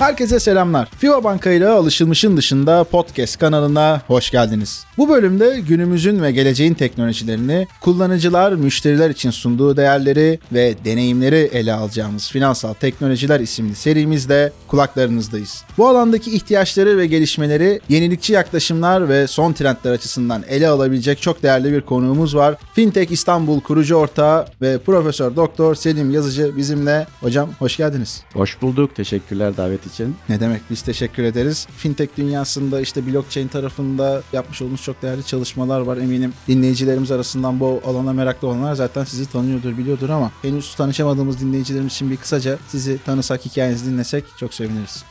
Herkese selamlar. FIBA Banka ile alışılmışın dışında podcast kanalına hoş geldiniz. Bu bölümde günümüzün ve geleceğin teknolojilerini, kullanıcılar, müşteriler için sunduğu değerleri ve deneyimleri ele alacağımız Finansal Teknolojiler isimli serimizde kulaklarınızdayız. Bu alandaki ihtiyaçları ve gelişmeleri, yenilikçi yaklaşımlar ve son trendler açısından ele alabilecek çok değerli bir konuğumuz var. Fintech İstanbul kurucu ortağı ve Profesör Doktor Selim Yazıcı bizimle. Hocam hoş geldiniz. Hoş bulduk. Teşekkürler davet için. Ne demek biz teşekkür ederiz. Fintech dünyasında işte blockchain tarafında yapmış olduğunuz çok değerli çalışmalar var. Eminim dinleyicilerimiz arasından bu alana meraklı olanlar zaten sizi tanıyordur, biliyordur ama henüz tanışamadığımız dinleyicilerimiz için bir kısaca sizi tanısak, hikayenizi dinlesek çok seviniriz.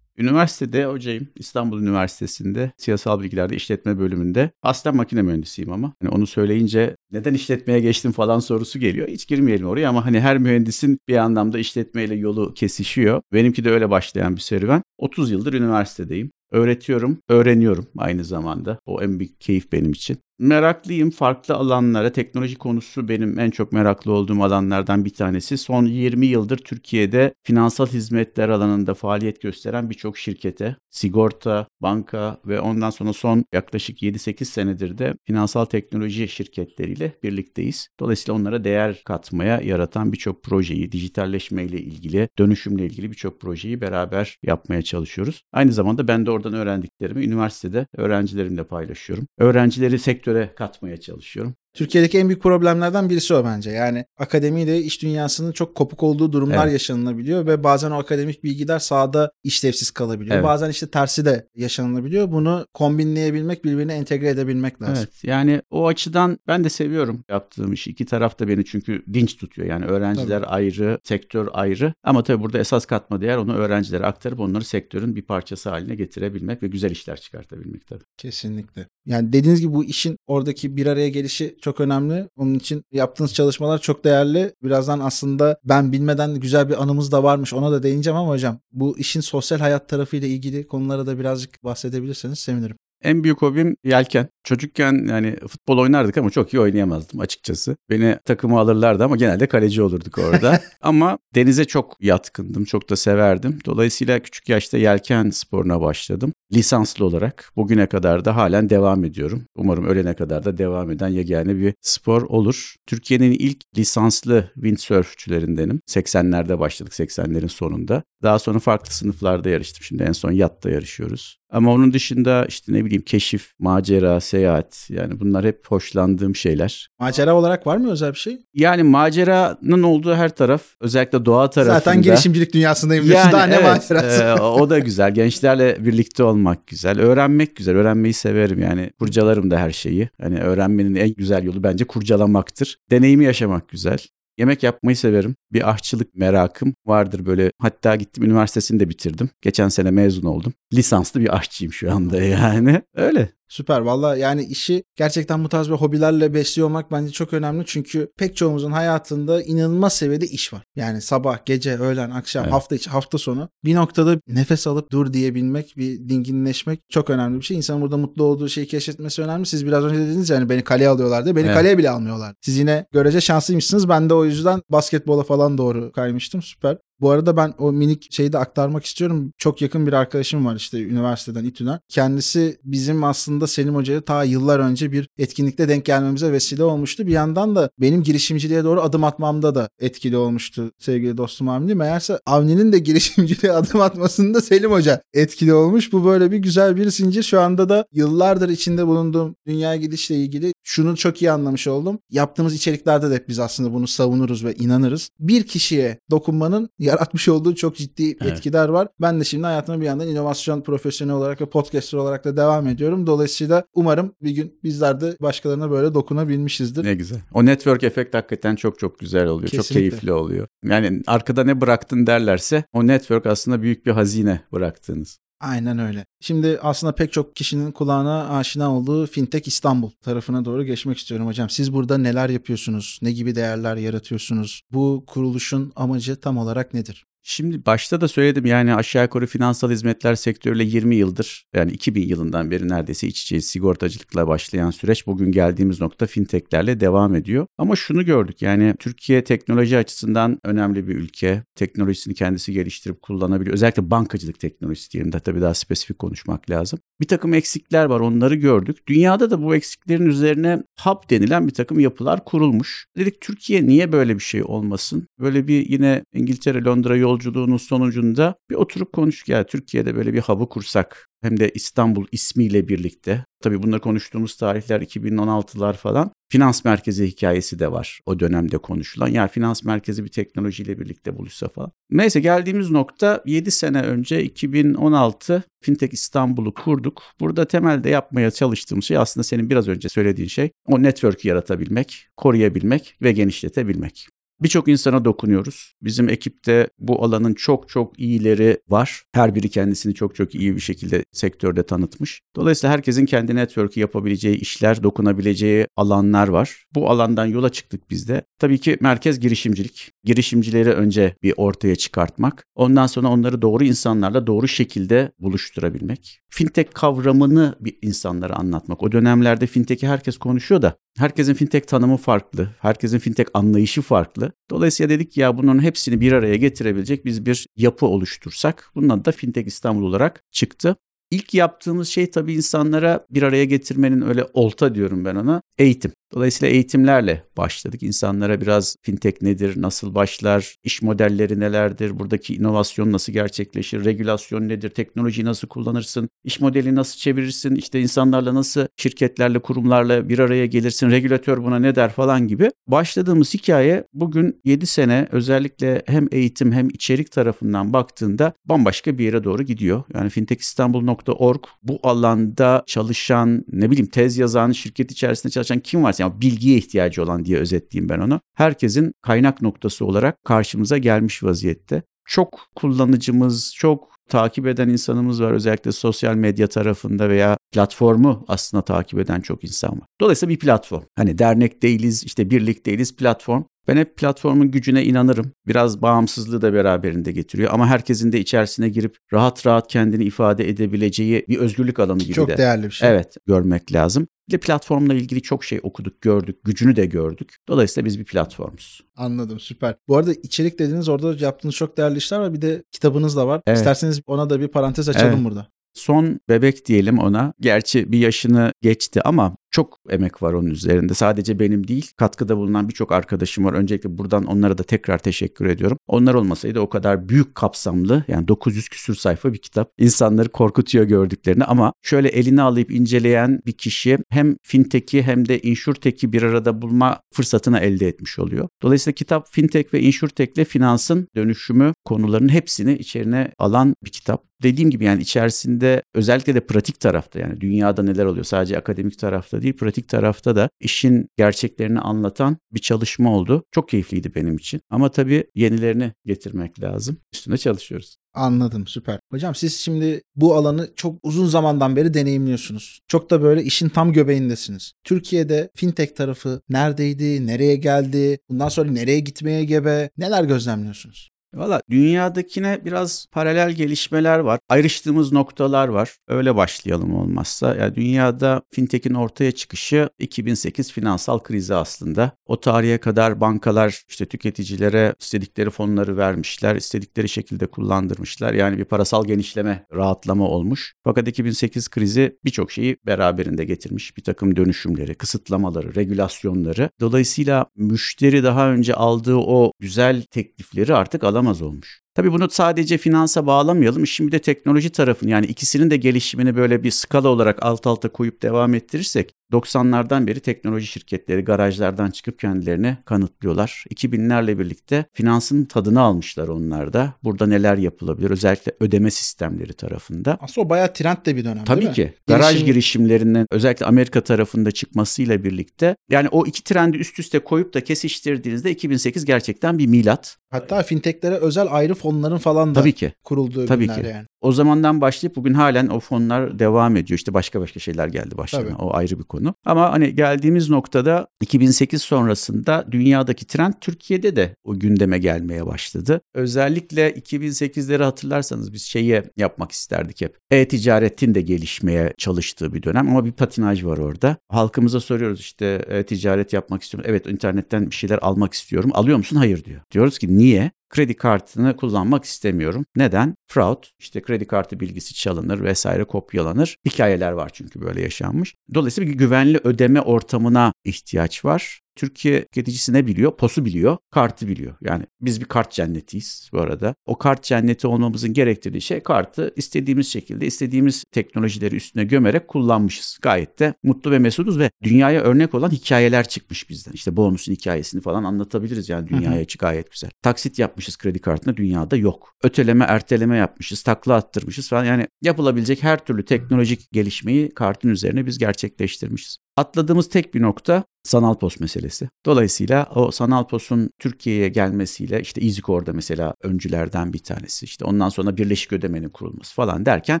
Üniversitede hocayım. İstanbul Üniversitesi'nde siyasal bilgilerde işletme bölümünde. Aslen makine mühendisiyim ama. Hani onu söyleyince neden işletmeye geçtim falan sorusu geliyor. Hiç girmeyelim oraya ama hani her mühendisin bir anlamda işletmeyle yolu kesişiyor. Benimki de öyle başlayan bir serüven. 30 yıldır üniversitedeyim. Öğretiyorum, öğreniyorum aynı zamanda. O en büyük keyif benim için. Meraklıyım farklı alanlara. Teknoloji konusu benim en çok meraklı olduğum alanlardan bir tanesi. Son 20 yıldır Türkiye'de finansal hizmetler alanında faaliyet gösteren birçok şirkete, sigorta, banka ve ondan sonra son yaklaşık 7-8 senedir de finansal teknoloji şirketleriyle birlikteyiz. Dolayısıyla onlara değer katmaya yaratan birçok projeyi, dijitalleşmeyle ilgili, dönüşümle ilgili birçok projeyi beraber yapmaya çalışıyoruz. Aynı zamanda ben de oradan öğrendiklerimi üniversitede öğrencilerimle paylaşıyorum. Öğrencileri sektöre katmaya çalışıyorum. Türkiye'deki en büyük problemlerden birisi o bence. Yani akademiyle iş dünyasının çok kopuk olduğu durumlar Evet. yaşanılabiliyor ve bazen o akademik bilgiler sahada işlevsiz kalabiliyor. Evet. Bazen işte tersi de yaşanılabiliyor. Bunu kombinleyebilmek, birbirine entegre edebilmek lazım. Evet yani o açıdan ben de seviyorum yaptığım işi. İki taraf da beni çünkü dinç tutuyor. Yani öğrenciler ayrı, sektör ayrı. Ama tabii burada esas katma değer onu öğrencilere aktarıp onları sektörün bir parçası haline getirebilmek ve güzel işler çıkartabilmek tabii. Kesinlikle. Yani dediğiniz gibi bu işin oradaki bir araya gelişi çok önemli. Onun için yaptığınız çalışmalar çok değerli. Birazdan aslında ben bilmeden güzel bir anımız da varmış. Ona da değineceğim ama hocam bu işin sosyal hayat tarafıyla ilgili konulara da birazcık bahsedebilirseniz sevinirim. En büyük hobim yelken. Çocukken yani futbol oynardık ama çok iyi oynayamazdım açıkçası. Beni takıma alırlardı ama genelde kaleci olurduk orada. ama denize çok yatkındım, çok da severdim. Dolayısıyla küçük yaşta yelken sporuna başladım. Lisanslı olarak bugüne kadar da halen devam ediyorum. Umarım ölene kadar da devam eden yegane bir spor olur. Türkiye'nin ilk lisanslı windsurfçülerindenim. 80'lerde başladık, 80'lerin sonunda. Daha sonra farklı sınıflarda yarıştım. Şimdi en son yatta yarışıyoruz. Ama onun dışında işte ne bileyim keşif, macera, seyahat yani bunlar hep hoşlandığım şeyler. Macera olarak var mı özel bir şey? Yani maceranın olduğu her taraf özellikle doğa tarafında. Zaten girişimcilik dünyasındayım diyorsun. Daha ne evet, macerası? e, o da güzel. Gençlerle birlikte olmak güzel. Öğrenmek güzel. Öğrenmeyi severim yani. Kurcalarım da her şeyi. Hani öğrenmenin en güzel yolu bence kurcalamaktır. Deneyimi yaşamak güzel. Yemek yapmayı severim. Bir aşçılık merakım vardır böyle. Hatta gittim üniversitesini de bitirdim. Geçen sene mezun oldum. Lisanslı bir aşçıyım şu anda yani. Öyle. Süper valla yani işi gerçekten bu tarz bir hobilerle besliyor olmak bence çok önemli. Çünkü pek çoğumuzun hayatında inanılmaz seviyede iş var. Yani sabah, gece, öğlen, akşam, Evet. hafta içi, hafta sonu bir noktada nefes alıp dur diyebilmek, bir dinginleşmek çok önemli bir şey. İnsanın burada mutlu olduğu şeyi keşfetmesi önemli. Siz biraz önce dediniz yani beni kaleye alıyorlar diye. Beni Evet. kaleye bile almıyorlar. Siz yine görece şanslıymışsınız. Ben de o yüzden basketbola falan doğru kaymıştım. Süper. Bu arada ben o minik şeyi de aktarmak istiyorum. Çok yakın bir arkadaşım var işte üniversiteden, İTÜ'den. Kendisi bizim aslında Selim Hoca'ya ta yıllar önce bir etkinlikte denk gelmemize vesile olmuştu. Bir yandan da benim girişimciliğe doğru adım atmamda da etkili olmuştu sevgili dostum Avni. Meğerse Avni'nin de girişimciliğe adım atmasında Selim Hoca etkili olmuş. Bu böyle bir güzel bir zincir. Şu anda da yıllardır içinde bulunduğum dünya gidişle ilgili şunu çok iyi anlamış oldum. Yaptığımız içeriklerde de biz aslında bunu savunuruz ve inanırız. Bir kişiye dokunmanın yaratmış olduğu çok ciddi Evet. etkiler var. Ben de şimdi hayatıma bir yandan inovasyon profesyoneli olarak ve podcaster olarak da devam ediyorum. Dolayısıyla umarım bir gün bizler de başkalarına böyle dokunabilmişizdir. Ne güzel. O network efekt hakikaten çok çok güzel oluyor. Çok Kesinlikle. keyifli oluyor. Yani arkada ne bıraktın derlerse o network aslında büyük bir hazine bıraktığınız. Aynen öyle. Şimdi aslında pek çok kişinin kulağına aşina olduğu Fintech İstanbul tarafına doğru geçmek istiyorum hocam. Siz burada neler yapıyorsunuz? Ne gibi değerler yaratıyorsunuz? Bu kuruluşun amacı tam olarak nedir? Şimdi başta da söyledim yani aşağı yukarı finansal hizmetler sektörüyle 20 yıldır yani 2000 yılından beri neredeyse iç içe sigortacılıkla başlayan süreç bugün geldiğimiz nokta fintechlerle devam ediyor. Ama şunu gördük yani Türkiye teknoloji açısından önemli bir ülke. Teknolojisini kendisi geliştirip kullanabiliyor. Özellikle bankacılık teknolojisi diyelim de tabii daha spesifik konuşmak lazım. Bir takım eksikler var onları gördük. Dünyada da bu eksiklerin üzerine hub denilen bir takım yapılar kurulmuş. Dedik Türkiye niye böyle bir şey olmasın? Böyle bir yine İngiltere Londra yolculuğunun sonucunda bir oturup konuştuk ya Türkiye'de böyle bir hub'ı kursak hem de İstanbul ismiyle birlikte. Tabii bunları konuştuğumuz tarihler 2016'lar falan. Finans merkezi hikayesi de var o dönemde konuşulan. Yani finans merkezi bir teknolojiyle birlikte buluşsa falan. Neyse geldiğimiz nokta 7 sene önce 2016 Fintech İstanbul'u kurduk. Burada temelde yapmaya çalıştığımız şey aslında senin biraz önce söylediğin şey o network yaratabilmek, koruyabilmek ve genişletebilmek. Birçok insana dokunuyoruz. Bizim ekipte bu alanın çok çok iyileri var. Her biri kendisini çok çok iyi bir şekilde sektörde tanıtmış. Dolayısıyla herkesin kendi network'ü yapabileceği işler, dokunabileceği alanlar var. Bu alandan yola çıktık biz de. Tabii ki merkez girişimcilik. Girişimcileri önce bir ortaya çıkartmak. Ondan sonra onları doğru insanlarla doğru şekilde buluşturabilmek. Fintech kavramını bir insanlara anlatmak. O dönemlerde fintech'i herkes konuşuyor da herkesin fintech tanımı farklı. Herkesin fintech anlayışı farklı. Dolayısıyla dedik ya bunların hepsini bir araya getirebilecek biz bir yapı oluştursak. Bunun adı da Fintech İstanbul olarak çıktı. İlk yaptığımız şey tabii insanlara bir araya getirmenin öyle olta diyorum ben ona eğitim. Dolayısıyla eğitimlerle başladık. İnsanlara biraz fintech nedir, nasıl başlar, iş modelleri nelerdir, buradaki inovasyon nasıl gerçekleşir, regülasyon nedir, teknolojiyi nasıl kullanırsın, iş modeli nasıl çevirirsin, işte insanlarla nasıl şirketlerle, kurumlarla bir araya gelirsin, regülatör buna ne der falan gibi. Başladığımız hikaye bugün 7 sene özellikle hem eğitim hem içerik tarafından baktığında bambaşka bir yere doğru gidiyor. Yani fintechistanbul.org bu alanda çalışan, ne bileyim tez yazan, şirket içerisinde çalışan kim varsa yani bilgiye ihtiyacı olan diye özetleyeyim ben onu. Herkesin kaynak noktası olarak karşımıza gelmiş vaziyette. Çok kullanıcımız, çok takip eden insanımız var. Özellikle sosyal medya tarafında veya platformu aslında takip eden çok insan var. Dolayısıyla bir platform. Hani dernek değiliz, işte birlik değiliz, platform. Ben hep platformun gücüne inanırım. Biraz bağımsızlığı da beraberinde getiriyor ama herkesin de içerisine girip rahat rahat kendini ifade edebileceği bir özgürlük alanı gibi Çok de. değerli bir şey. Evet, görmek lazım. Bir de platformla ilgili çok şey okuduk, gördük, gücünü de gördük. Dolayısıyla biz bir platformuz. Anladım süper. Bu arada içerik dediniz orada yaptığınız çok değerli işler var. Bir de kitabınız da var. Evet. İsterseniz ona da bir parantez açalım Evet. burada. Son bebek diyelim ona. Gerçi bir yaşını geçti ama çok emek var onun üzerinde. Sadece benim değil, katkıda bulunan birçok arkadaşım var. Öncelikle buradan onlara da tekrar teşekkür ediyorum. Onlar olmasaydı o kadar büyük kapsamlı yani 900 küsür sayfa bir kitap insanları korkutuyor gördüklerini ama şöyle eline alıp inceleyen bir kişi hem fintech'i hem de insurtech'i bir arada bulma fırsatını elde etmiş oluyor. Dolayısıyla kitap fintech ve insurtech'le finansın dönüşümü konularının hepsini içerine alan bir kitap. Dediğim gibi yani içerisinde özellikle de pratik tarafta yani dünyada neler oluyor sadece akademik tarafta değil pratik tarafta da işin gerçeklerini anlatan bir çalışma oldu. Çok keyifliydi benim için ama tabii yenilerini getirmek lazım. Üstünde çalışıyoruz. Anladım süper. Hocam siz şimdi bu alanı çok uzun zamandan beri deneyimliyorsunuz. Çok da böyle işin tam göbeğindesiniz. Türkiye'de fintech tarafı neredeydi, nereye geldi, bundan sonra nereye gitmeye gebe, neler gözlemliyorsunuz? Valla dünyadakine biraz paralel gelişmeler var. Ayrıştığımız noktalar var. Öyle başlayalım olmazsa. Yani dünyada fintech'in ortaya çıkışı 2008 finansal krizi aslında. O tarihe kadar bankalar işte tüketicilere istedikleri fonları vermişler. istedikleri şekilde kullandırmışlar. Yani bir parasal genişleme, rahatlama olmuş. Fakat 2008 krizi birçok şeyi beraberinde getirmiş. Bir takım dönüşümleri, kısıtlamaları, regülasyonları. Dolayısıyla müşteri daha önce aldığı o güzel teklifleri artık alamaz olmuş. Tabii bunu sadece finansa bağlamayalım. Şimdi de teknoloji tarafını yani ikisinin de gelişimini böyle bir skala olarak alt alta koyup devam ettirirsek 90'lardan beri teknoloji şirketleri garajlardan çıkıp kendilerini kanıtlıyorlar. 2000'lerle birlikte finansın tadını almışlar onlar da. Burada neler yapılabilir özellikle ödeme sistemleri tarafında. Aslında o bayağı trend de bir dönem değil Tabii mi? ki. Garaj Girişim- girişimlerinin özellikle Amerika tarafında çıkmasıyla birlikte yani o iki trendi üst üste koyup da kesiştirdiğinizde 2008 gerçekten bir milat. Hatta fintechlere özel ayrı fonların falan da Tabii ki. kurulduğu Tabii günler ki. yani. O zamandan başlayıp bugün halen o fonlar devam ediyor. İşte başka başka şeyler geldi başlarına. Tabii. O ayrı bir konu. Ama hani geldiğimiz noktada 2008 sonrasında dünyadaki trend Türkiye'de de o gündeme gelmeye başladı. Özellikle 2008'leri hatırlarsanız biz şeyi yapmak isterdik hep. E-ticaretin de gelişmeye çalıştığı bir dönem ama bir patinaj var orada. Halkımıza soruyoruz işte e-ticaret yapmak istiyorum. Evet internetten bir şeyler almak istiyorum. Alıyor musun? Hayır diyor. Diyoruz ki niye? Kredi kartını kullanmak istemiyorum. Neden? Fraud, işte kredi kartı bilgisi çalınır vesaire kopyalanır. Hikayeler var çünkü böyle yaşanmış. Dolayısıyla bir güvenli ödeme ortamına ihtiyaç var. Türkiye tüketicisi ne biliyor? POS'u biliyor, kartı biliyor. Yani biz bir kart cennetiyiz bu arada. O kart cenneti olmamızın gerektirdiği şey kartı istediğimiz şekilde, istediğimiz teknolojileri üstüne gömerek kullanmışız. Gayet de mutlu ve mesuduz ve dünyaya örnek olan hikayeler çıkmış bizden. İşte bonusun hikayesini falan anlatabiliriz yani dünyaya gayet güzel. Taksit yapmışız kredi kartına dünyada yok. Öteleme, erteleme yapmışız, takla attırmışız falan. Yani yapılabilecek her türlü teknolojik gelişmeyi kartın üzerine biz gerçekleştirmişiz. Atladığımız tek bir nokta sanal pos meselesi. Dolayısıyla o sanal posun Türkiye'ye gelmesiyle işte EasyCore'da mesela öncülerden bir tanesi. İşte ondan sonra birleşik ödemenin kurulması falan derken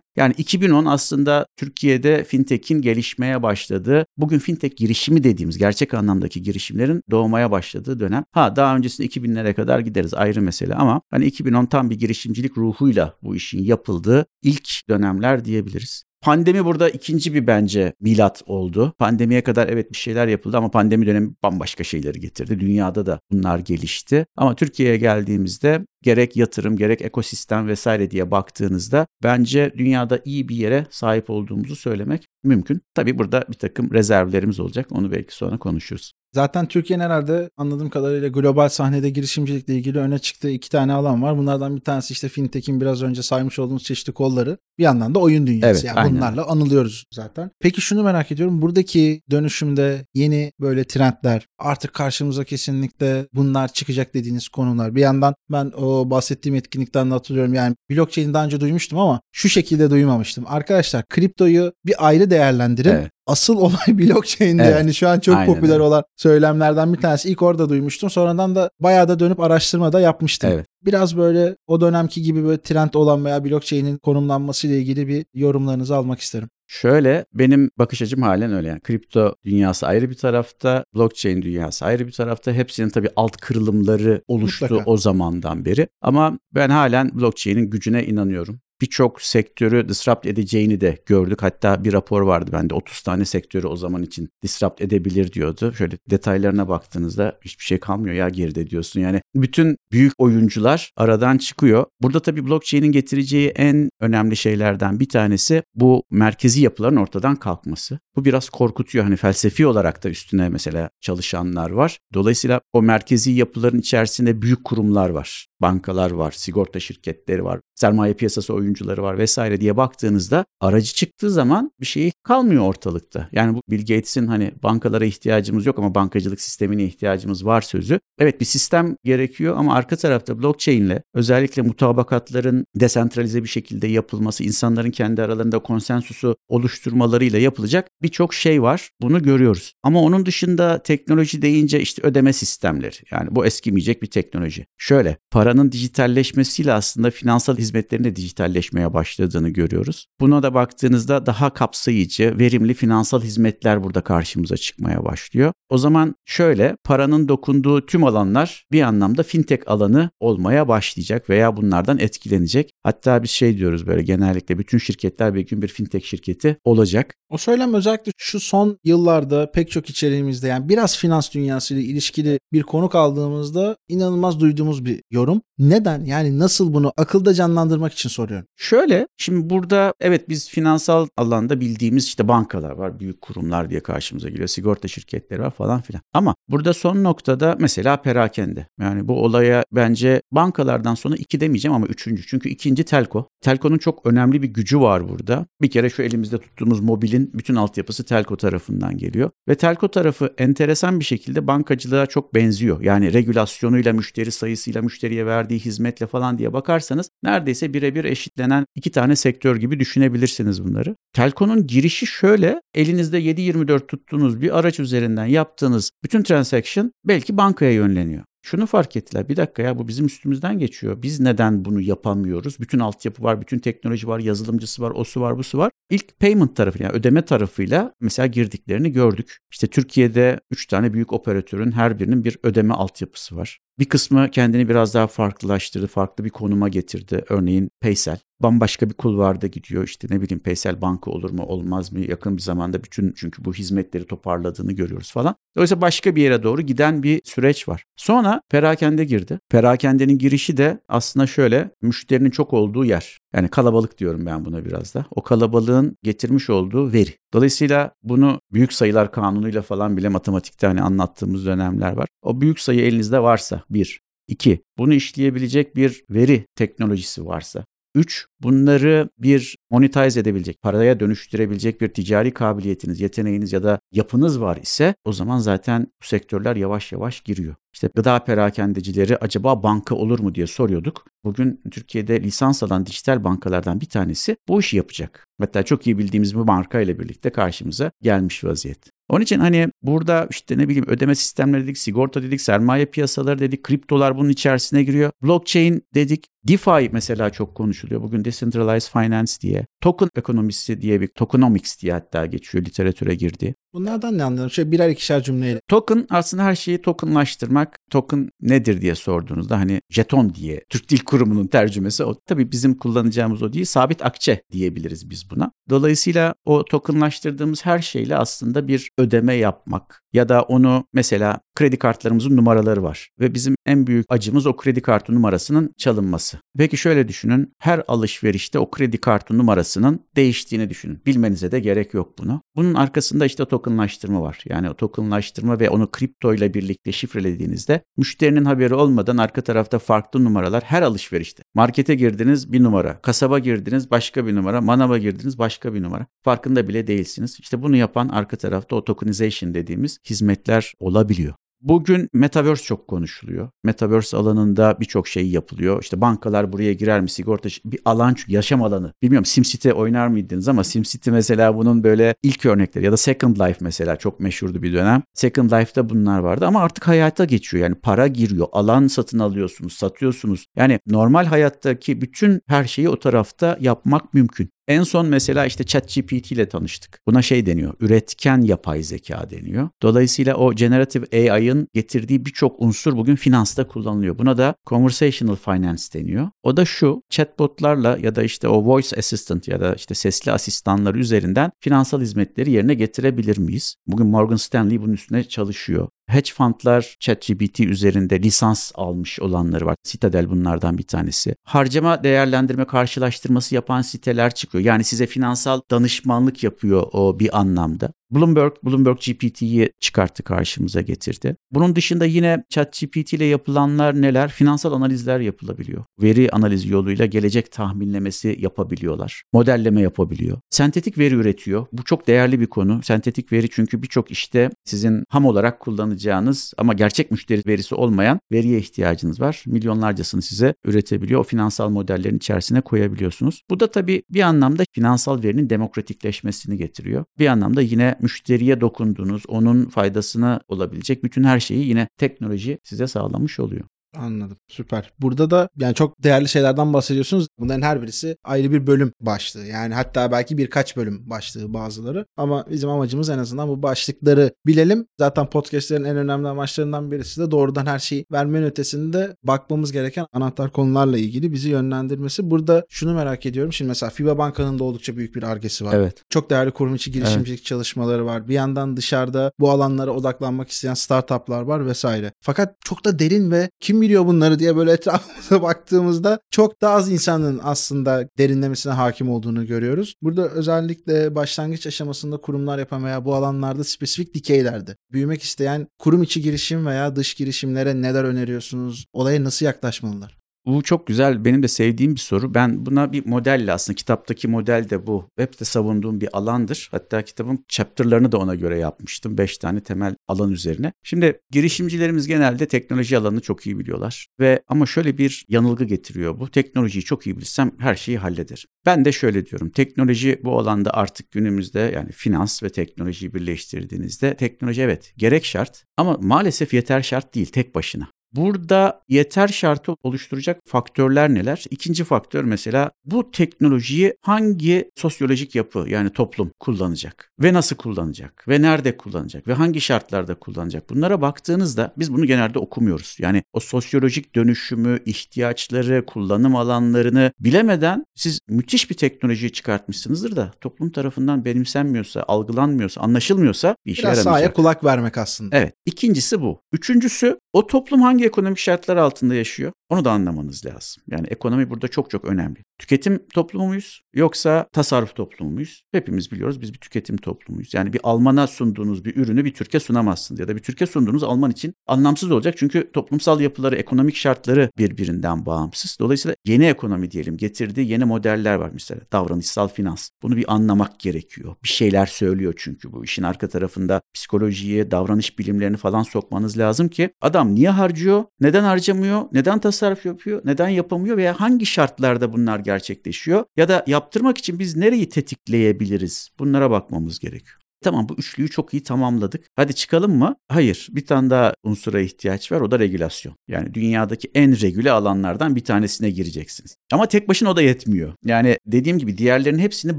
yani 2010 aslında Türkiye'de fintech'in gelişmeye başladığı, bugün fintech girişimi dediğimiz gerçek anlamdaki girişimlerin doğmaya başladığı dönem. Ha daha öncesinde 2000'lere kadar gideriz ayrı mesele ama hani 2010 tam bir girişimcilik ruhuyla bu işin yapıldığı ilk dönemler diyebiliriz. Pandemi burada ikinci bir bence milat oldu. Pandemiye kadar evet bir şeyler yapıldı ama pandemi dönemi bambaşka şeyleri getirdi. Dünyada da bunlar gelişti. Ama Türkiye'ye geldiğimizde gerek yatırım gerek ekosistem vesaire diye baktığınızda bence dünyada iyi bir yere sahip olduğumuzu söylemek mümkün. Tabii burada bir takım rezervlerimiz olacak. Onu belki sonra konuşuruz. Zaten Türkiye'nin herhalde anladığım kadarıyla global sahnede girişimcilikle ilgili öne çıktığı iki tane alan var. Bunlardan bir tanesi işte fintech'in biraz önce saymış olduğumuz çeşitli kolları. Bir yandan da oyun dünyası. Evet, yani aynen. bunlarla anılıyoruz zaten. Peki şunu merak ediyorum. Buradaki dönüşümde yeni böyle trendler artık karşımıza kesinlikle bunlar çıkacak dediğiniz konular. Bir yandan ben o bahsettiğim etkinlikten de hatırlıyorum. Yani blockchain'i daha önce duymuştum ama şu şekilde duymamıştım. Arkadaşlar kriptoyu bir ayrı değerlendirin. Evet. Asıl olay blockchain'de Evet. yani şu an çok Aynen popüler öyle. olan söylemlerden bir tanesi. İlk orada duymuştum. Sonradan da bayağı da dönüp araştırma da yapmıştım. Evet. Biraz böyle o dönemki gibi böyle trend olan veya blockchain'in konumlanması ile ilgili bir yorumlarınızı almak isterim. Şöyle benim bakış açım halen öyle. Yani kripto dünyası ayrı bir tarafta, blockchain dünyası ayrı bir tarafta. Hepsinin tabii alt kırılımları oluştu Mutlaka. o zamandan beri. Ama ben halen blockchain'in gücüne inanıyorum. Birçok sektörü disrupt edeceğini de gördük. Hatta bir rapor vardı bende 30 tane sektörü o zaman için disrupt edebilir diyordu. Şöyle detaylarına baktığınızda hiçbir şey kalmıyor ya geride diyorsun. Yani bütün büyük oyuncular aradan çıkıyor. Burada tabii blockchain'in getireceği en önemli şeylerden bir tanesi bu merkezi yapıların ortadan kalkması. Bu biraz korkutuyor. Hani felsefi olarak da üstüne mesela çalışanlar var. Dolayısıyla o merkezi yapıların içerisinde büyük kurumlar var. Bankalar var, sigorta şirketleri var, sermaye piyasası oyuncuları var vesaire diye baktığınızda aracı çıktığı zaman bir şey kalmıyor ortalıkta. Yani bu Bill Gates'in hani bankalara ihtiyacımız yok ama bankacılık sistemine ihtiyacımız var sözü. Evet bir sistem gerekiyor ama arka tarafta blockchain ile özellikle mutabakatların desentralize bir şekilde yapılması, insanların kendi aralarında konsensusu oluşturmalarıyla yapılacak birçok şey var. Bunu görüyoruz. Ama onun dışında teknoloji deyince işte ödeme sistemleri. Yani bu eskimeyecek bir teknoloji. Şöyle paranın dijitalleşmesiyle aslında finansal hizmetlerin de dijitalleşmeye başladığını görüyoruz. Buna da baktığınızda daha kapsayıcı, verimli finansal hizmetler burada karşımıza çıkmaya başlıyor. O zaman şöyle paranın dokunduğu tüm alanlar bir anlamda fintech alanı olmaya başlayacak veya bunlardan etkilenecek. Hatta biz şey diyoruz böyle genellikle bütün şirketler bir gün bir fintech şirketi olacak. O söylem özellikle şu son yıllarda pek çok içeriğimizde yani biraz finans dünyasıyla ilişkili bir konuk aldığımızda inanılmaz duyduğumuz bir yorum. Neden? Yani nasıl bunu akılda canlandırmak için soruyorum. Şöyle şimdi burada evet biz finansal alanda bildiğimiz işte bankalar var, büyük kurumlar diye karşımıza geliyor, sigorta şirketleri var falan filan. Ama burada son noktada mesela perakende. Yani bu olaya bence bankalardan sonra iki demeyeceğim ama üçüncü. Çünkü ikinci telko. Telko'nun çok önemli bir gücü var burada. Bir kere şu elimizde tuttuğumuz mobilin bütün altyapısı telko tarafından geliyor. Ve telko tarafı enteresan bir şekilde bankacılığa çok benziyor. Yani regülasyonuyla, müşteri sayısıyla, müşteriye verdiği hizmetle falan diye bakarsanız neredeyse birebir eşitlenen iki tane sektör gibi düşünebilirsiniz bunları. Telko'nun girişi şöyle, elinizde 7-24 tuttuğunuz bir araç üzerinden yaptığınız bütün transaction belki bankaya yönleniyor. Şunu fark ettiler. Bir dakika ya bu bizim üstümüzden geçiyor. Biz neden bunu yapamıyoruz? Bütün altyapı var, bütün teknoloji var, yazılımcısı var, osu var, busu var. İlk payment tarafı yani ödeme tarafıyla mesela girdiklerini gördük. İşte Türkiye'de 3 tane büyük operatörün her birinin bir ödeme altyapısı var. Bir kısmı kendini biraz daha farklılaştırdı, farklı bir konuma getirdi. Örneğin Paysel bambaşka bir kulvarda gidiyor. İşte ne bileyim Paysel banka olur mu olmaz mı yakın bir zamanda bütün çünkü bu hizmetleri toparladığını görüyoruz falan. Dolayısıyla başka bir yere doğru giden bir süreç var. Sonra perakende girdi. Perakendenin girişi de aslında şöyle müşterinin çok olduğu yer. Yani kalabalık diyorum ben buna biraz da. O kalabalığın getirmiş olduğu veri. Dolayısıyla bunu büyük sayılar kanunuyla falan bile matematikte hani anlattığımız dönemler var. O büyük sayı elinizde varsa bir, iki, bunu işleyebilecek bir veri teknolojisi varsa, 3. Bunları bir monetize edebilecek, paraya dönüştürebilecek bir ticari kabiliyetiniz, yeteneğiniz ya da yapınız var ise o zaman zaten bu sektörler yavaş yavaş giriyor. İşte gıda perakendecileri acaba banka olur mu diye soruyorduk. Bugün Türkiye'de lisans alan dijital bankalardan bir tanesi bu işi yapacak. Hatta çok iyi bildiğimiz bu marka ile birlikte karşımıza gelmiş vaziyet. Onun için hani burada işte ne bileyim ödeme sistemleri dedik, sigorta dedik, sermaye piyasaları dedik, kriptolar bunun içerisine giriyor. Blockchain dedik, DeFi mesela çok konuşuluyor. Bugün Decentralized Finance diye, token ekonomisi diye bir tokenomics diye hatta geçiyor literatüre girdi. Bunlardan ne anlıyorum? Şöyle birer ikişer cümleyle. Token aslında her şeyi tokenlaştırmak. Token nedir diye sorduğunuzda hani jeton diye Türk Dil Kurumu'nun tercümesi o. Tabii bizim kullanacağımız o değil. Sabit akçe diyebiliriz biz buna. Dolayısıyla o tokenlaştırdığımız her şeyle aslında bir ödeme yapmak ya da onu mesela kredi kartlarımızın numaraları var ve bizim en büyük acımız o kredi kartı numarasının çalınması. Peki şöyle düşünün. Her alışverişte o kredi kartı numarasının değiştiğini düşünün. Bilmenize de gerek yok bunu. Bunun arkasında işte tokenlaştırma var. Yani o tokenlaştırma ve onu kripto ile birlikte şifrelediğinizde müşterinin haberi olmadan arka tarafta farklı numaralar her alışverişte. Markete girdiniz bir numara, kasaba girdiniz başka bir numara, manava girdiniz başka bir numara. Farkında bile değilsiniz. İşte bunu yapan arka tarafta o tokenization dediğimiz hizmetler olabiliyor. Bugün Metaverse çok konuşuluyor. Metaverse alanında birçok şey yapılıyor. İşte bankalar buraya girer mi? Sigorta bir alan çünkü yaşam alanı. Bilmiyorum SimCity oynar mıydınız ama SimCity mesela bunun böyle ilk örnekleri ya da Second Life mesela çok meşhurdu bir dönem. Second Life'da bunlar vardı ama artık hayata geçiyor. Yani para giriyor. Alan satın alıyorsunuz, satıyorsunuz. Yani normal hayattaki bütün her şeyi o tarafta yapmak mümkün. En son mesela işte ChatGPT ile tanıştık. Buna şey deniyor, üretken yapay zeka deniyor. Dolayısıyla o generative AI'ın getirdiği birçok unsur bugün finansta kullanılıyor. Buna da conversational finance deniyor. O da şu, chatbotlarla ya da işte o voice assistant ya da işte sesli asistanlar üzerinden finansal hizmetleri yerine getirebilir miyiz? Bugün Morgan Stanley bunun üstüne çalışıyor. Hedge fundlar ChatGPT üzerinde lisans almış olanları var. Citadel bunlardan bir tanesi. Harcama değerlendirme karşılaştırması yapan siteler çıkıyor. Yani size finansal danışmanlık yapıyor o bir anlamda. Bloomberg, Bloomberg GPT'yi çıkarttı karşımıza getirdi. Bunun dışında yine ChatGPT ile yapılanlar neler? Finansal analizler yapılabiliyor. Veri analizi yoluyla gelecek tahminlemesi yapabiliyorlar. Modelleme yapabiliyor. Sentetik veri üretiyor. Bu çok değerli bir konu. Sentetik veri çünkü birçok işte sizin ham olarak kullanacağınız ama gerçek müşteri verisi olmayan veriye ihtiyacınız var. Milyonlarcasını size üretebiliyor. O finansal modellerin içerisine koyabiliyorsunuz. Bu da tabii bir anlamda finansal verinin demokratikleşmesini getiriyor. Bir anlamda yine müşteriye dokunduğunuz, onun faydasına olabilecek bütün her şeyi yine teknoloji size sağlamış oluyor. Anladım. Süper. Burada da yani çok değerli şeylerden bahsediyorsunuz. Bunların her birisi ayrı bir bölüm başlığı. Yani hatta belki birkaç bölüm başlığı bazıları. Ama bizim amacımız en azından bu başlıkları bilelim. Zaten podcastlerin en önemli amaçlarından birisi de doğrudan her şeyi vermenin ötesinde bakmamız gereken anahtar konularla ilgili bizi yönlendirmesi. Burada şunu merak ediyorum. Şimdi mesela FIBA Banka'nın da oldukça büyük bir argesi var. Evet. Çok değerli kurum içi girişimcilik evet. çalışmaları var. Bir yandan dışarıda bu alanlara odaklanmak isteyen startuplar var vesaire. Fakat çok da derin ve kim biliyor bunları diye böyle etrafımıza baktığımızda çok da az insanın aslında derinlemesine hakim olduğunu görüyoruz. Burada özellikle başlangıç aşamasında kurumlar yapan veya bu alanlarda spesifik dikeylerde büyümek isteyen kurum içi girişim veya dış girişimlere neler öneriyorsunuz? Olaya nasıl yaklaşmalılar? Bu çok güzel, benim de sevdiğim bir soru. Ben buna bir modelle aslında kitaptaki model de bu. Web'de savunduğum bir alandır. Hatta kitabın chapter'larını da ona göre yapmıştım. Beş tane temel alan üzerine. Şimdi girişimcilerimiz genelde teknoloji alanını çok iyi biliyorlar. Ve ama şöyle bir yanılgı getiriyor bu. Teknolojiyi çok iyi bilsem her şeyi halleder. Ben de şöyle diyorum. Teknoloji bu alanda artık günümüzde yani finans ve teknolojiyi birleştirdiğinizde teknoloji evet gerek şart ama maalesef yeter şart değil tek başına. Burada yeter şartı oluşturacak faktörler neler? İkinci faktör mesela bu teknolojiyi hangi sosyolojik yapı yani toplum kullanacak ve nasıl kullanacak ve nerede kullanacak ve hangi şartlarda kullanacak? Bunlara baktığınızda biz bunu genelde okumuyoruz. Yani o sosyolojik dönüşümü, ihtiyaçları, kullanım alanlarını bilemeden siz müthiş bir teknolojiyi çıkartmışsınızdır da toplum tarafından benimsenmiyorsa, algılanmıyorsa, anlaşılmıyorsa bir işe Biraz yaramayacak. sahaya kulak vermek aslında. Evet. İkincisi bu. Üçüncüsü o toplum hangi ekonomik şartlar altında yaşıyor? Onu da anlamanız lazım. Yani ekonomi burada çok çok önemli. Tüketim toplumu muyuz yoksa tasarruf toplumu muyuz? Hepimiz biliyoruz biz bir tüketim toplumuyuz. Yani bir Alman'a sunduğunuz bir ürünü bir Türkiye sunamazsınız ya da bir Türkiye sunduğunuz Alman için anlamsız olacak. Çünkü toplumsal yapıları, ekonomik şartları birbirinden bağımsız. Dolayısıyla yeni ekonomi diyelim getirdiği yeni modeller var mesela davranışsal finans. Bunu bir anlamak gerekiyor. Bir şeyler söylüyor çünkü bu işin arka tarafında psikolojiye, davranış bilimlerini falan sokmanız lazım ki adam niye harcıyor, neden harcamıyor, neden tasarruf yapıyor, neden yapamıyor veya hangi şartlarda bunlar gerçekleşiyor ya da yaptırmak için biz nereyi tetikleyebiliriz? Bunlara bakmamız gerekiyor. Tamam bu üçlüyü çok iyi tamamladık. Hadi çıkalım mı? Hayır. Bir tane daha unsura ihtiyaç var. O da regülasyon. Yani dünyadaki en regüle alanlardan bir tanesine gireceksiniz. Ama tek başına o da yetmiyor. Yani dediğim gibi diğerlerin hepsini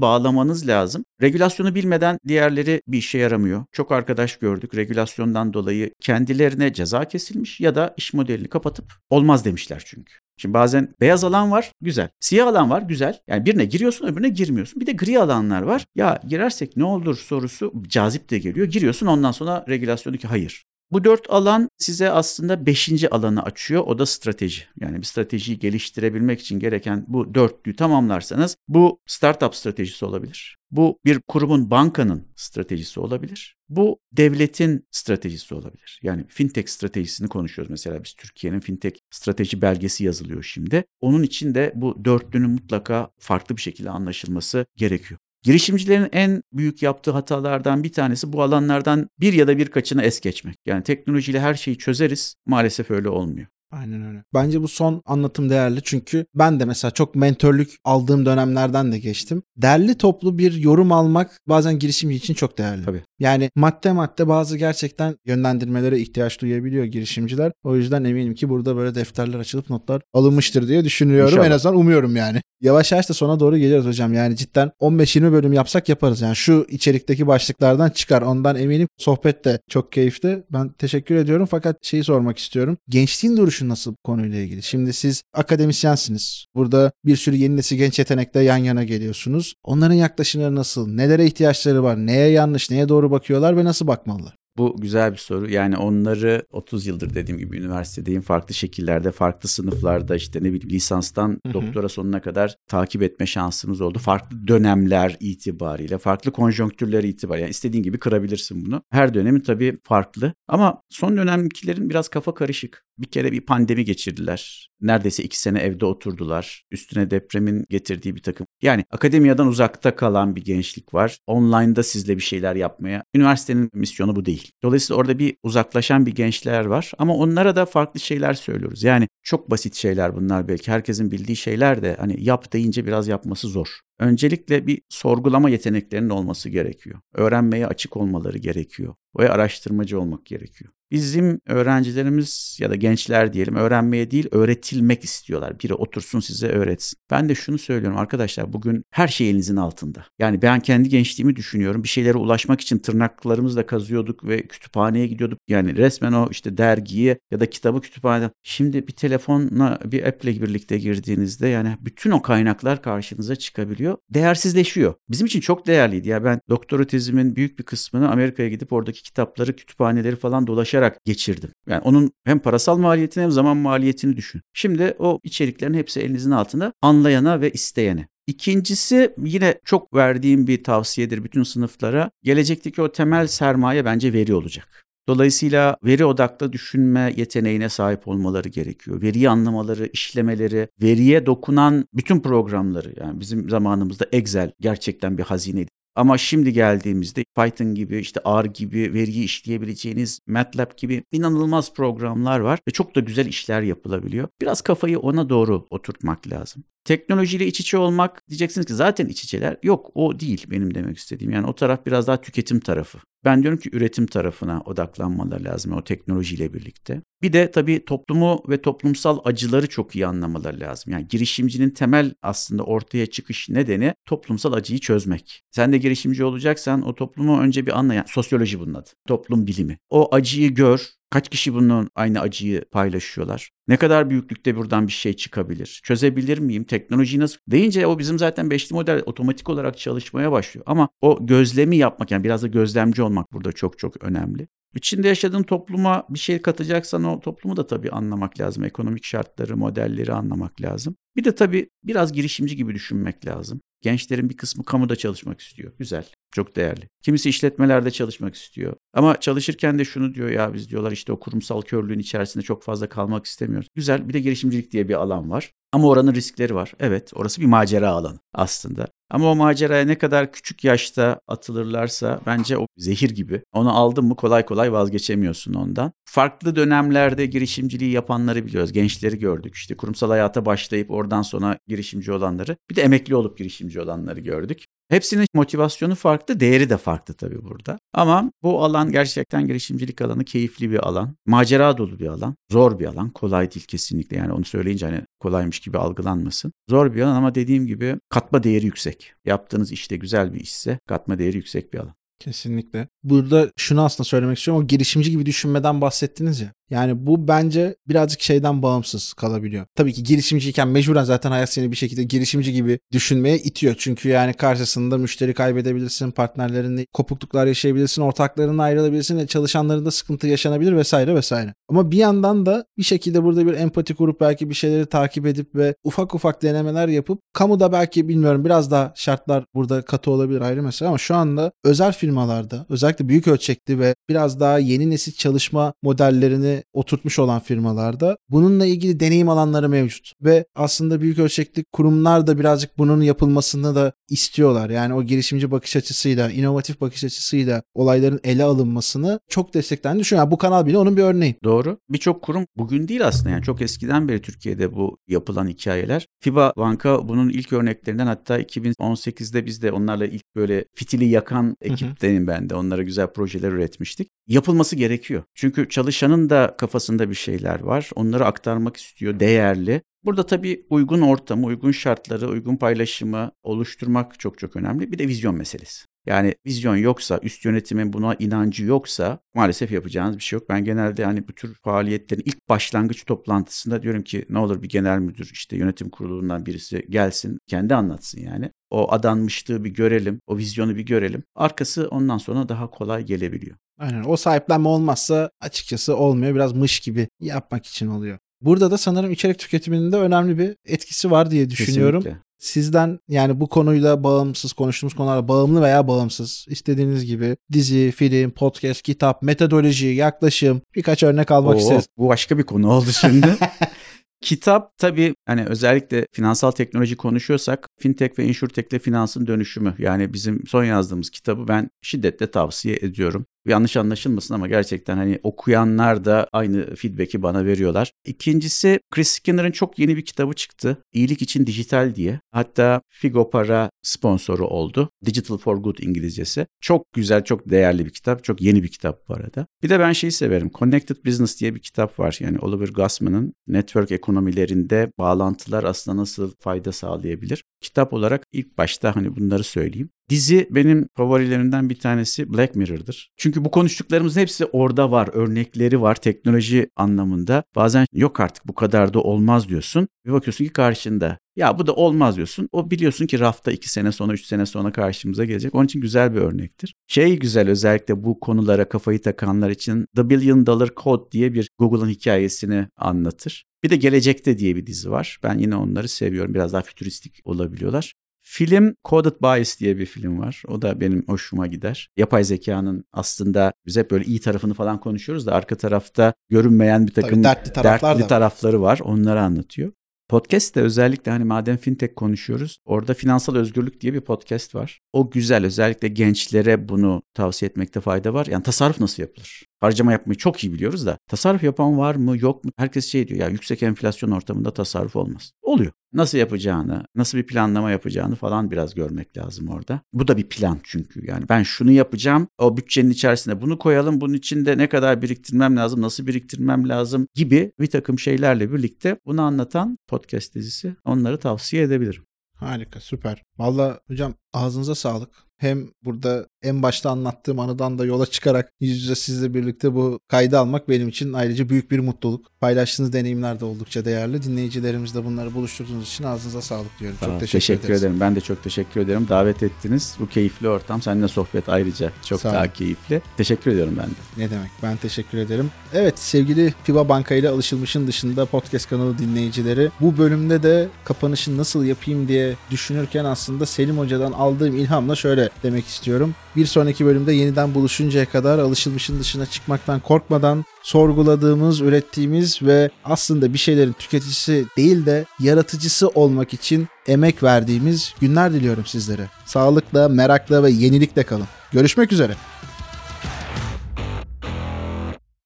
bağlamanız lazım. Regülasyonu bilmeden diğerleri bir işe yaramıyor. Çok arkadaş gördük. Regülasyondan dolayı kendilerine ceza kesilmiş ya da iş modelini kapatıp olmaz demişler çünkü. Şimdi bazen beyaz alan var, güzel. Siyah alan var, güzel. Yani birine giriyorsun, öbürüne girmiyorsun. Bir de gri alanlar var. Ya girersek ne olur sorusu cazip de geliyor. Giriyorsun ondan sonra regülasyon ki hayır. Bu dört alan size aslında beşinci alanı açıyor. O da strateji. Yani bir stratejiyi geliştirebilmek için gereken bu dörtlüyü tamamlarsanız bu startup stratejisi olabilir. Bu bir kurumun, bankanın stratejisi olabilir. Bu devletin stratejisi olabilir. Yani fintech stratejisini konuşuyoruz mesela biz Türkiye'nin fintech strateji belgesi yazılıyor şimdi. Onun için de bu dörtlünün mutlaka farklı bir şekilde anlaşılması gerekiyor. Girişimcilerin en büyük yaptığı hatalardan bir tanesi bu alanlardan bir ya da birkaçını es geçmek. Yani teknolojiyle her şeyi çözeriz. Maalesef öyle olmuyor. Aynen öyle. Bence bu son anlatım değerli çünkü ben de mesela çok mentörlük aldığım dönemlerden de geçtim. Derli toplu bir yorum almak bazen girişimci için çok değerli. Tabii. Yani madde madde bazı gerçekten yönlendirmelere ihtiyaç duyabiliyor girişimciler. O yüzden eminim ki burada böyle defterler açılıp notlar alınmıştır diye düşünüyorum. İnşallah. En azından umuyorum yani. Yavaş yavaş da sona doğru geliyoruz hocam. Yani cidden 15-20 bölüm yapsak yaparız. Yani şu içerikteki başlıklardan çıkar. Ondan eminim. Sohbet de çok keyifli. Ben teşekkür ediyorum fakat şeyi sormak istiyorum. Gençliğin duruşu nasıl bu konuyla ilgili? Şimdi siz akademisyensiniz. Burada bir sürü yeni nesil genç yetenekle yan yana geliyorsunuz. Onların yaklaşımları nasıl? Nelere ihtiyaçları var? Neye yanlış, neye doğru bakıyorlar ve nasıl bakmalılar? Bu güzel bir soru. Yani onları 30 yıldır dediğim gibi üniversitedeyim. Farklı şekillerde, farklı sınıflarda işte ne bileyim lisanstan Hı hı. doktora sonuna kadar takip etme şansımız oldu. Farklı dönemler itibariyle, farklı konjonktürler itibariyle. Yani istediğin gibi kırabilirsin bunu. Her dönemi tabii farklı. Ama son dönemkilerin biraz kafa karışık. Bir kere bir pandemi geçirdiler. Neredeyse iki sene evde oturdular. Üstüne depremin getirdiği bir takım. Yani akademiyadan uzakta kalan bir gençlik var. Online'da sizle bir şeyler yapmaya. Üniversitenin misyonu bu değil. Dolayısıyla orada bir uzaklaşan bir gençler var. Ama onlara da farklı şeyler söylüyoruz. Yani çok basit şeyler bunlar belki. Herkesin bildiği şeyler de hani yap deyince biraz yapması zor. Öncelikle bir sorgulama yeteneklerinin olması gerekiyor. Öğrenmeye açık olmaları gerekiyor ve araştırmacı olmak gerekiyor. Bizim öğrencilerimiz ya da gençler diyelim öğrenmeye değil öğretilmek istiyorlar. Biri otursun size öğretsin. Ben de şunu söylüyorum arkadaşlar bugün her şey elinizin altında. Yani ben kendi gençliğimi düşünüyorum. Bir şeylere ulaşmak için tırnaklarımızla kazıyorduk ve kütüphaneye gidiyorduk. Yani resmen o işte dergiyi ya da kitabı kütüphaneden. Şimdi bir telefonla bir app'le birlikte girdiğinizde yani bütün o kaynaklar karşınıza çıkabiliyor. Değersizleşiyor. Bizim için çok değerliydi. Ya ben doktora tezimin büyük bir kısmını Amerika'ya gidip oradaki kitapları, kütüphaneleri falan dolaşarak geçirdim. Yani onun hem parasal maliyetini hem zaman maliyetini düşün. Şimdi o içeriklerin hepsi elinizin altında anlayana ve isteyene. İkincisi yine çok verdiğim bir tavsiyedir bütün sınıflara. Gelecekteki o temel sermaye bence veri olacak. Dolayısıyla veri odaklı düşünme yeteneğine sahip olmaları gerekiyor. Veriyi anlamaları, işlemeleri, veriye dokunan bütün programları yani bizim zamanımızda Excel gerçekten bir hazineydi. Ama şimdi geldiğimizde Python gibi işte R gibi veriyi işleyebileceğiniz MATLAB gibi inanılmaz programlar var ve çok da güzel işler yapılabiliyor. Biraz kafayı ona doğru oturtmak lazım. Teknolojiyle iç içe olmak diyeceksiniz ki zaten iç içeler. Yok o değil benim demek istediğim. Yani o taraf biraz daha tüketim tarafı. Ben diyorum ki üretim tarafına odaklanmaları lazım o teknolojiyle birlikte. Bir de tabii toplumu ve toplumsal acıları çok iyi anlamaları lazım. Yani girişimcinin temel aslında ortaya çıkış nedeni toplumsal acıyı çözmek. Sen de girişimci olacaksan o toplumu önce bir anla. Yani sosyoloji bunun adı. Toplum bilimi. O acıyı gör, Kaç kişi bunun aynı acıyı paylaşıyorlar? Ne kadar büyüklükte buradan bir şey çıkabilir? Çözebilir miyim? Teknolojiyi nasıl? Deyince o bizim zaten beşli model otomatik olarak çalışmaya başlıyor. Ama o gözlemi yapmak yani biraz da gözlemci olmak burada çok çok önemli. İçinde yaşadığın topluma bir şey katacaksan o toplumu da tabii anlamak lazım. Ekonomik şartları, modelleri anlamak lazım. Bir de tabii biraz girişimci gibi düşünmek lazım. Gençlerin bir kısmı kamuda çalışmak istiyor. Güzel, çok değerli. Kimisi işletmelerde çalışmak istiyor. Ama çalışırken de şunu diyor ya biz diyorlar işte o kurumsal körlüğün içerisinde çok fazla kalmak istemiyoruz. Güzel bir de girişimcilik diye bir alan var. Ama oranın riskleri var. Evet orası bir macera alanı aslında. Ama o maceraya ne kadar küçük yaşta atılırlarsa bence o zehir gibi. Onu aldın mı kolay kolay vazgeçemiyorsun ondan. Farklı dönemlerde girişimciliği yapanları biliyoruz. Gençleri gördük. İşte kurumsal hayata başlayıp oradan sonra girişimci olanları. Bir de emekli olup girişimci olanları gördük. Hepsinin motivasyonu farklı, değeri de farklı tabii burada. Ama bu alan gerçekten girişimcilik alanı keyifli bir alan. Macera dolu bir alan. Zor bir alan. Kolay değil kesinlikle. Yani onu söyleyince hani kolaymış gibi algılanmasın. Zor bir alan ama dediğim gibi katma değeri yüksek. Yaptığınız işte güzel bir işse katma değeri yüksek bir alan. Kesinlikle. Burada şunu aslında söylemek istiyorum. O girişimci gibi düşünmeden bahsettiniz ya. Yani bu bence birazcık şeyden bağımsız kalabiliyor. Tabii ki girişimciyken mecburen zaten hayat seni bir şekilde girişimci gibi düşünmeye itiyor. Çünkü yani karşısında müşteri kaybedebilirsin, partnerlerinle kopukluklar yaşayabilirsin, ortaklarınla ayrılabilirsin, çalışanlarında sıkıntı yaşanabilir vesaire vesaire. Ama bir yandan da bir şekilde burada bir empati kurup belki bir şeyleri takip edip ve ufak ufak denemeler yapıp kamuda belki bilmiyorum biraz daha şartlar burada katı olabilir ayrı mesele ama şu anda özel firmalarda özellikle büyük ölçekli ve biraz daha yeni nesil çalışma modellerini oturtmuş olan firmalarda bununla ilgili deneyim alanları mevcut. Ve aslında büyük ölçekli kurumlar da birazcık bunun yapılmasını da istiyorlar. Yani o girişimci bakış açısıyla, inovatif bakış açısıyla olayların ele alınmasını çok desteklendi. düşünüyorum. bu kanal bile onun bir örneği. Doğru. Birçok kurum bugün değil aslında yani çok eskiden beri Türkiye'de bu yapılan hikayeler. FIBA Banka bunun ilk örneklerinden hatta 2018'de biz de onlarla ilk böyle fitili yakan ekiptenim ben de. Onlara güzel projeler üretmiştik. Yapılması gerekiyor. Çünkü çalışanın da kafasında bir şeyler var. Onları aktarmak istiyor, değerli. Burada tabii uygun ortamı, uygun şartları, uygun paylaşımı oluşturmak çok çok önemli. Bir de vizyon meselesi. Yani vizyon yoksa, üst yönetimin buna inancı yoksa maalesef yapacağınız bir şey yok. Ben genelde hani bu tür faaliyetlerin ilk başlangıç toplantısında diyorum ki ne olur bir genel müdür işte yönetim kurulundan birisi gelsin kendi anlatsın yani. O adanmışlığı bir görelim, o vizyonu bir görelim. Arkası ondan sonra daha kolay gelebiliyor. Aynen o sahiplenme olmazsa açıkçası olmuyor. Biraz mış gibi yapmak için oluyor. Burada da sanırım içerik tüketiminin de önemli bir etkisi var diye düşünüyorum. Kesinlikle. Sizden yani bu konuyla bağımsız konuştuğumuz konularla bağımlı veya bağımsız istediğiniz gibi dizi, film, podcast, kitap, metodoloji, yaklaşım birkaç örnek almak Oo, isteriz. Bu başka bir konu oldu şimdi. Kitap tabii hani özellikle finansal teknoloji konuşuyorsak fintech ve insurtech'le finansın dönüşümü yani bizim son yazdığımız kitabı ben şiddetle tavsiye ediyorum yanlış anlaşılmasın ama gerçekten hani okuyanlar da aynı feedback'i bana veriyorlar. İkincisi Chris Skinner'ın çok yeni bir kitabı çıktı. İyilik için dijital diye. Hatta Figo Para sponsoru oldu. Digital for Good İngilizcesi. Çok güzel, çok değerli bir kitap. Çok yeni bir kitap bu arada. Bir de ben şeyi severim. Connected Business diye bir kitap var. Yani Oliver Gussman'ın network ekonomilerinde bağlantılar aslında nasıl fayda sağlayabilir? Kitap olarak ilk başta hani bunları söyleyeyim. Dizi benim favorilerimden bir tanesi Black Mirror'dır. Çünkü bu konuştuklarımızın hepsi orada var. Örnekleri var teknoloji anlamında. Bazen yok artık bu kadar da olmaz diyorsun. Bir bakıyorsun ki karşında. Ya bu da olmaz diyorsun. O biliyorsun ki rafta 2 sene sonra 3 sene sonra karşımıza gelecek. Onun için güzel bir örnektir. Şey güzel özellikle bu konulara kafayı takanlar için The Billion Dollar Code diye bir Google'ın hikayesini anlatır. Bir de Gelecekte diye bir dizi var. Ben yine onları seviyorum. Biraz daha fütüristik olabiliyorlar. Film Coded Bias diye bir film var. O da benim hoşuma gider. Yapay zekanın aslında biz hep böyle iyi tarafını falan konuşuyoruz da arka tarafta görünmeyen bir takım Tabii dertli, taraflar dertli tarafları var. Onları anlatıyor. Podcast de özellikle hani madem fintech konuşuyoruz. Orada finansal özgürlük diye bir podcast var. O güzel özellikle gençlere bunu tavsiye etmekte fayda var. Yani tasarruf nasıl yapılır? Harcama yapmayı çok iyi biliyoruz da tasarruf yapan var mı yok mu? Herkes şey diyor ya yüksek enflasyon ortamında tasarruf olmaz. Oluyor. nasıl yapacağını, nasıl bir planlama yapacağını falan biraz görmek lazım orada. Bu da bir plan çünkü yani ben şunu yapacağım, o bütçenin içerisine bunu koyalım, bunun içinde ne kadar biriktirmem lazım, nasıl biriktirmem lazım gibi bir takım şeylerle birlikte bunu anlatan podcast dizisi onları tavsiye edebilirim. Harika süper. Valla hocam ağzınıza sağlık. Hem burada en başta anlattığım anıdan da yola çıkarak yüz yüze sizle birlikte bu kaydı almak benim için ayrıca büyük bir mutluluk. Paylaştığınız deneyimler de oldukça değerli. Dinleyicilerimizle bunları buluşturduğunuz için ağzınıza sağlık diyorum. Ol, çok teşekkür, teşekkür ederiz. ederim. Ben de çok teşekkür ederim. Davet ettiniz. Bu keyifli ortam. Seninle sohbet ayrıca çok Sağ daha keyifli. Teşekkür ediyorum ben de. Ne demek ben teşekkür ederim. Evet sevgili FIBA Banka ile alışılmışın dışında podcast kanalı dinleyicileri bu bölümde de kapanışı nasıl yapayım diye düşünürken aslında Selim Hoca'dan aldığım ilhamla şöyle demek istiyorum. Bir sonraki bölümde yeniden buluşuncaya kadar alışılmışın dışına çıkmaktan korkmadan sorguladığımız, ürettiğimiz ve aslında bir şeylerin tüketicisi değil de yaratıcısı olmak için emek verdiğimiz günler diliyorum sizlere. Sağlıkla, merakla ve yenilikle kalın. Görüşmek üzere.